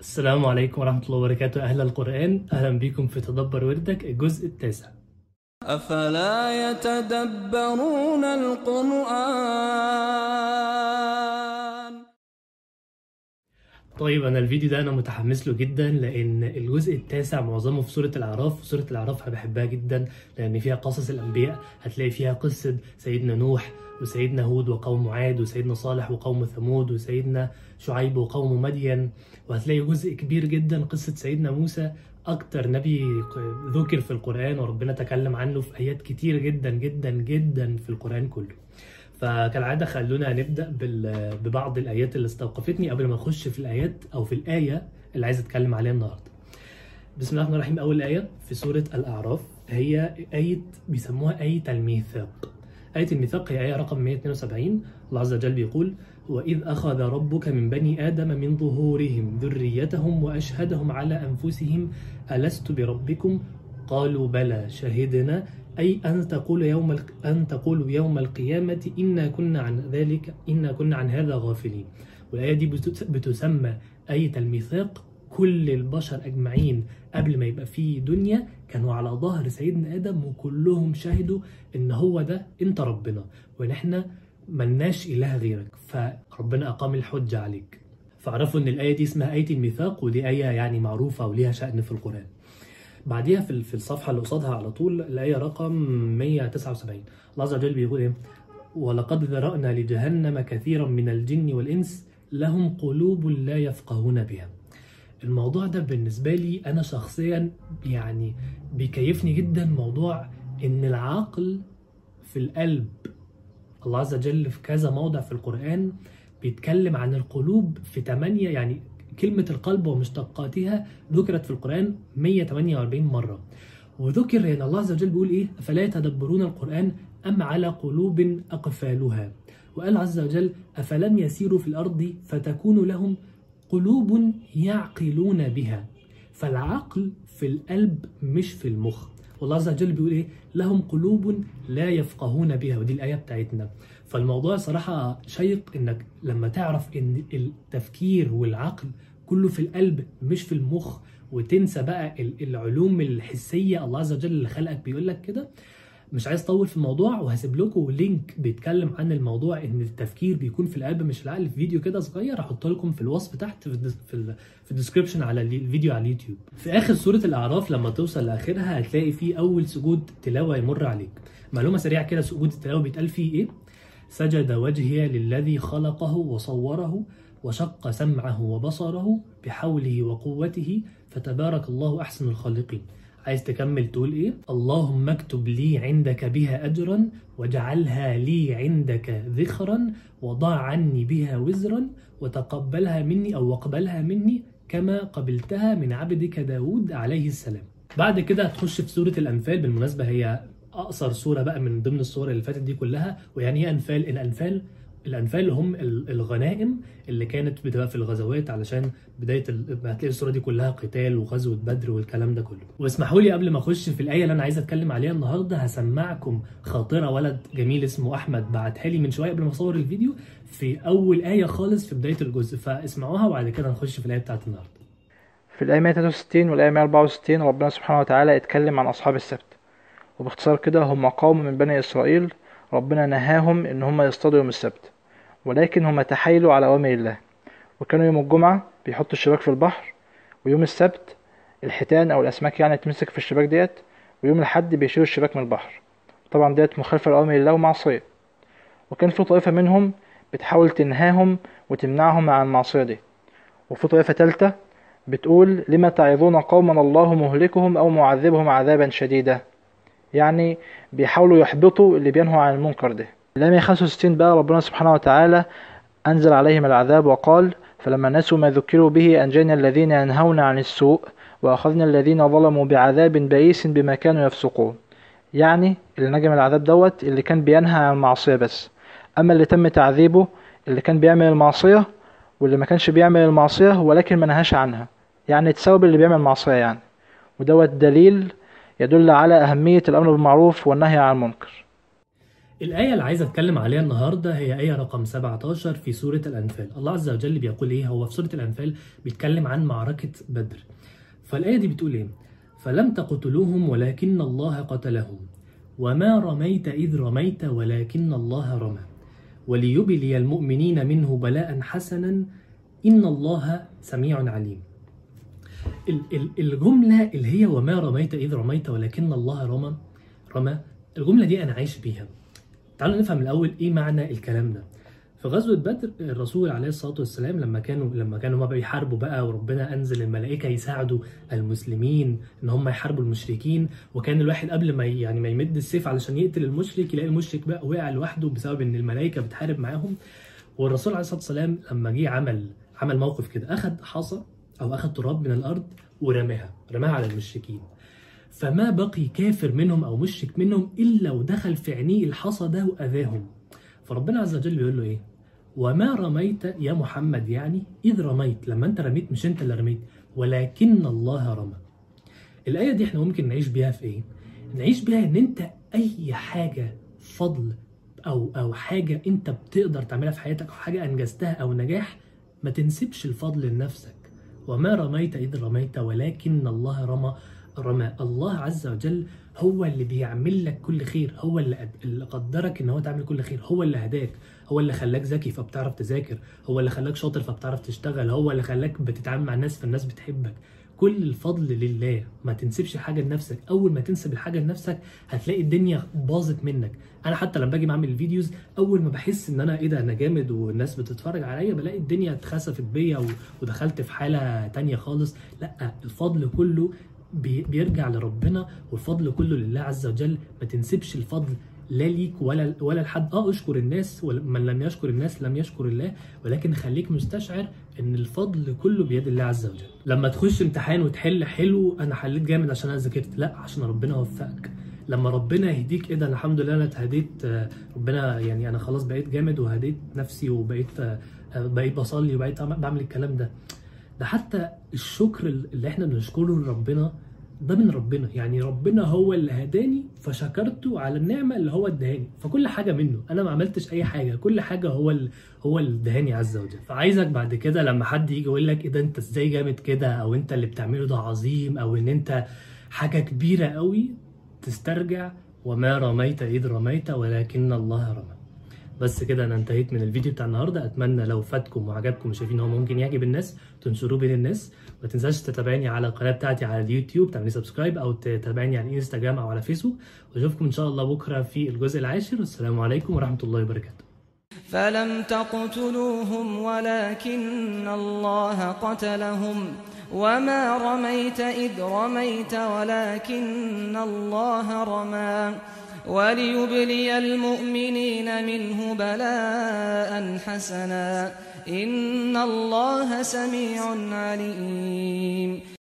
السلام عليكم ورحمة الله وبركاته. أهل القرآن أهلا بكم في تدبر وردك الجزء التاسع. أفلا يتدبرون القرآن؟ طيب أنا الفيديو ده أنا متحمس له جدا لأن الجزء التاسع معظمه في سورة الأعراف وسورة الأعراف أنا بحبها جدا لأن فيها قصص الأنبياء هتلاقي فيها قصة سيدنا نوح وسيدنا هود وقوم عاد وسيدنا صالح وقوم ثمود وسيدنا شعيب وقوم مدين وهتلاقي جزء كبير جدا قصة سيدنا موسى أكتر نبي ذكر في القرآن وربنا تكلم عنه في آيات كتير جدا جدا جدا في القرآن كله. فكالعادة خلونا نبدأ ببعض الآيات اللي استوقفتني قبل ما نخش في الآيات أو في الآية اللي عايز أتكلم عليها النهاردة. بسم الله الرحمن الرحيم. أول آية في سورة الأعراف هي آية بيسموها آية الميثاق. آية الميثاق هي آية رقم 172 الله عز وجل بيقول وإذ أخذ ربك من بني آدم من ظهورهم ذريتهم وأشهدهم على أنفسهم ألست بربكم؟ قالوا بلى شهدنا أي أن تقول يوم. أن تقولوا يوم القيامة إنا كنا عن ذلك إنا كنا عن هذا غافلين. والآية دي بتس- بتسمى آية الميثاق. كل البشر أجمعين قبل ما يبقى في دنيا كانوا على ظهر سيدنا آدم وكلهم شهدوا إن هو ده أنت ربنا وإن إحنا ملناش إله غيرك. فربنا أقام الحجة عليك. فاعرفوا إن الآية دي اسمها آية الميثاق ودي آية يعني معروفة وليها شأن في القرآن. بعديها في في الصفحة اللي قصادها على طول الآية رقم 179 الله عز وجل بيقول إيه؟ ولقد ذرأنا لجهنم كثيرا من الجن والإنس لهم قلوب لا يفقهون بها. الموضوع ده بالنسبة لي أنا شخصيا يعني بيكيفني جدا موضوع إن العقل في القلب الله عز وجل في كذا موضع في القرآن بيتكلم عن القلوب في 8 يعني كلمة القلب ومشتقاتها ذكرت في القرآن 148 مرة. وذكر يعني الله عز وجل بيقول إيه؟ فلا يتدبرون القرآن أم على قلوب أقفالها؟ وقال عز وجل أفلم يسيروا في الأرض فتكون لهم قلوب يعقلون بها. فالعقل في القلب مش في المخ. والله عز وجل بيقول إيه؟ لهم قلوب لا يفقهون بها. ودي الآية بتاعتنا. فالموضوع صراحة شيق إنك لما تعرف إن التفكير والعقل كله في القلب مش في المخ. وتنسى بقى ال- العلوم الحسية. الله عز وجل اللي خلقك بيقول لك كده. مش عايز أطول في الموضوع وهسيب لكم لينك بيتكلم عن الموضوع إن التفكير بيكون في القلب مش العقل. في فيديو كده صغير هحط لكم في الوصف تحت في في ال- في ال description على ال- الفيديو على اليوتيوب. في آخر سورة الأعراف لما توصل لآخرها هتلاقي فيه أول سجود تلاوة يمر عليك. معلومة سريعة كده سجود التلاوة بيتقال فيه إيه؟ سجد وجهي للذي خلقه وصوره وشق سمعه وبصره بحوله وقوته فتبارك الله أحسن الخالقين. عايز تكمل تقول إيه؟ اللهم اكتب لي عندك بها اجرا واجعلها لي عندك ذخرا وضع عني بها وزرا وتقبلها مني أو واقبلها مني كما قبلتها من عبدك داود عليه السلام. بعد كده هتخش في سورة الأنفال بالمناسبة هي أقصر سورة بقى من ضمن السور اللي فاتت دي كلها ويعني إيه أنفال؟ الأنفال الأنفال هم ال- الغنائم اللي كانت بتبقى في الغزوات علشان بداية ال... هتلاقي السورة دي كلها قتال وغزوة بدر والكلام ده كله. واسمحوا لي قبل ما أخش في الآية اللي أنا عايز أتكلم عليها النهاردة هسمعكم خاطرة ولد جميل اسمه أحمد بعتها لي من شوية قبل ما أصور الفيديو في أول آية خالص في بداية الجزء فاسمعوها وبعد كده نخش في الآية بتاعت النهاردة. في الآية 163 والآية 164 ربنا سبحانه وتعالى اتكلم عن أصحاب السبت. وباختصار كده هم قوم من بني إسرائيل ربنا نهاهم إن هم يصطادوا يوم السبت. ولكن هم تحايلوا على أوامر الله. وكانوا يوم الجمعة بيحطوا الشباك في البحر ويوم السبت الحيتان أو الأسماك يعني تمسك في الشباك ديت ويوم الحد بيشيلوا الشباك من البحر. طبعا ديت مخالفة لأوامر الله ومعصية. وكان في طائفة منهم بتحاول تنهاهم وتمنعهم عن المعصية دي. وفي طائفة تالتة بتقول لما تعظون قوما الله مهلكهم أو معذبهم عذابا شديدا. يعني بيحاولوا يحبطوا اللي بينهوا عن المنكر ده. لم 65 بقى ربنا سبحانه وتعالى أنزل عليهم العذاب وقال فلما نسوا ما ذكروا به أنجينا الذين ينهون عن السوء وأخذنا الذين ظلموا بعذاب بئيس بما كانوا يفسقون. يعني اللي نجم العذاب دوت اللي كان بينهى عن المعصية بس. أما اللي تم تعذيبه اللي كان بيعمل المعصية واللي ما كانش بيعمل المعصية ولكن ما نهاش عنها. يعني تساوي اللي بيعمل معصية يعني. ودوت دليل يدل على أهمية الأمر بالمعروف والنهي عن المنكر. الآية اللي عايز أتكلم عليها النهاردة هي آية رقم 17 في سورة الأنفال. الله عز وجل بيقول إيه؟ هو في سورة الأنفال بيتكلم عن معركة بدر. فالآية دي بتقول إيه؟ فلم تقتلوهم ولكن الله قتلهم. وما رميت إذ رميت ولكن الله رمى. وليبلي المؤمنين منه بلاء حسنا إن الله سميع عليم. ال- ال- الجملة اللي هي وما رميت إذ رميت ولكن الله رمى رمى الجملة دي أنا عايش بيها. تعالوا نفهم الأول إيه معنى الكلام ده. في غزوة بدر الرسول عليه الصلاة والسلام لما كانوا لما كانوا ما بيحاربوا بقى وربنا أنزل الملائكة يساعدوا المسلمين إن هم يحاربوا المشركين وكان الواحد قبل ما يعني ما يمد السيف علشان يقتل المشرك يلاقي المشرك بقى وقع لوحده بسبب إن الملائكة بتحارب معاهم. والرسول عليه الصلاة والسلام لما جه عمل عمل موقف كده أخد حصى أو أخد تراب من الأرض ورماها رماها على المشركين. فما بقي كافر منهم أو مشرك منهم إلا ودخل في عينيه الحصى ده وأذاهم. فربنا عز وجل بيقول له إيه؟ وما رميت يا محمد يعني إذ رميت لما أنت رميت مش أنت اللي رميت ولكن الله رمى. الآية دي إحنا ممكن نعيش بيها في إيه؟ نعيش بيها إن أنت أي حاجة فضل أو أو حاجة أنت بتقدر تعملها في حياتك أو حاجة أنجزتها أو نجاح ما تنسبش الفضل لنفسك. وما رميت إذ رميت ولكن الله رمى. رمى الله عز وجل هو اللي بيعمل لك كل خير هو اللي قد- اللي قدرك إن هو تعمل كل خير هو اللي هداك هو اللي خلاك ذكي فبتعرف تذاكر هو اللي خلاك شاطر فبتعرف تشتغل هو اللي خلاك بتتعامل مع الناس فالناس بتحبك. كل الفضل لله. ما تنسبش حاجة لنفسك. أول ما تنسب الحاجة لنفسك هتلاقي الدنيا باظت منك. أنا حتى لما باجي بعمل الفيديوز أول ما بحس إن أنا إيه ده أنا جامد والناس بتتفرج عليا بلاقي الدنيا اتخسفت بيا ودخلت في حالة تانية خالص. لأ الفضل كله بيرجع لربنا والفضل كله لله عز وجل. ما تنسبش الفضل لا ليك ولا ولا لحد. آه اشكر الناس ومن لم يشكر الناس لم يشكر الله ولكن خليك مستشعر ان الفضل كله بيد الله عز وجل. لما تخش امتحان وتحل حلو أنا حليت جامد عشان أنا ذاكرت. لا عشان ربنا وفقك. لما ربنا يهديك إيه ده الحمد لله أنا اتهديت آه، ربنا يعني أنا خلاص بقيت جامد وهديت نفسي وبقيت آه، آه، بقيت بصلي وبقيت بعمل الكلام ده. ده حتى الشكر اللي إحنا بنشكره لربنا ده من ربنا. يعني ربنا هو اللي هداني فشكرته على النعمة اللي هو ادهاني. فكل حاجة منه. أنا ما عملتش أي حاجة. كل حاجة هو ال... هو اللي ادهاني عز وجل. فعايزك بعد كده لما حد يجي يقول لك إيه ده أنت إزاي جامد كده؟ أو أنت اللي بتعمله ده عظيم أو إن أنت حاجة كبيرة قوي تسترجع. وما رميت إذ رميت ولكن الله رمى. بس كده أنا انتهيت من الفيديو بتاع النهارده. أتمنى لو فاتكم وعجبكم وشايفين هو ممكن يعجب الناس تنشروه بين الناس. ما تنساش تتابعني على القناة بتاعتي على اليوتيوب تعملي subscribe أو تتابعني على الإنستجرام أو على فيسبوك وأشوفكم إن شاء الله بكرة في الجزء العاشر. والسلام عليكم ورحمة الله وبركاته. فلم تقتلوهم ولكن الله قتلهم. وما رميت إذ رميت ولكن الله رمى. وليبلي المؤمنين منه بلاء حسنا إن الله سميع عليم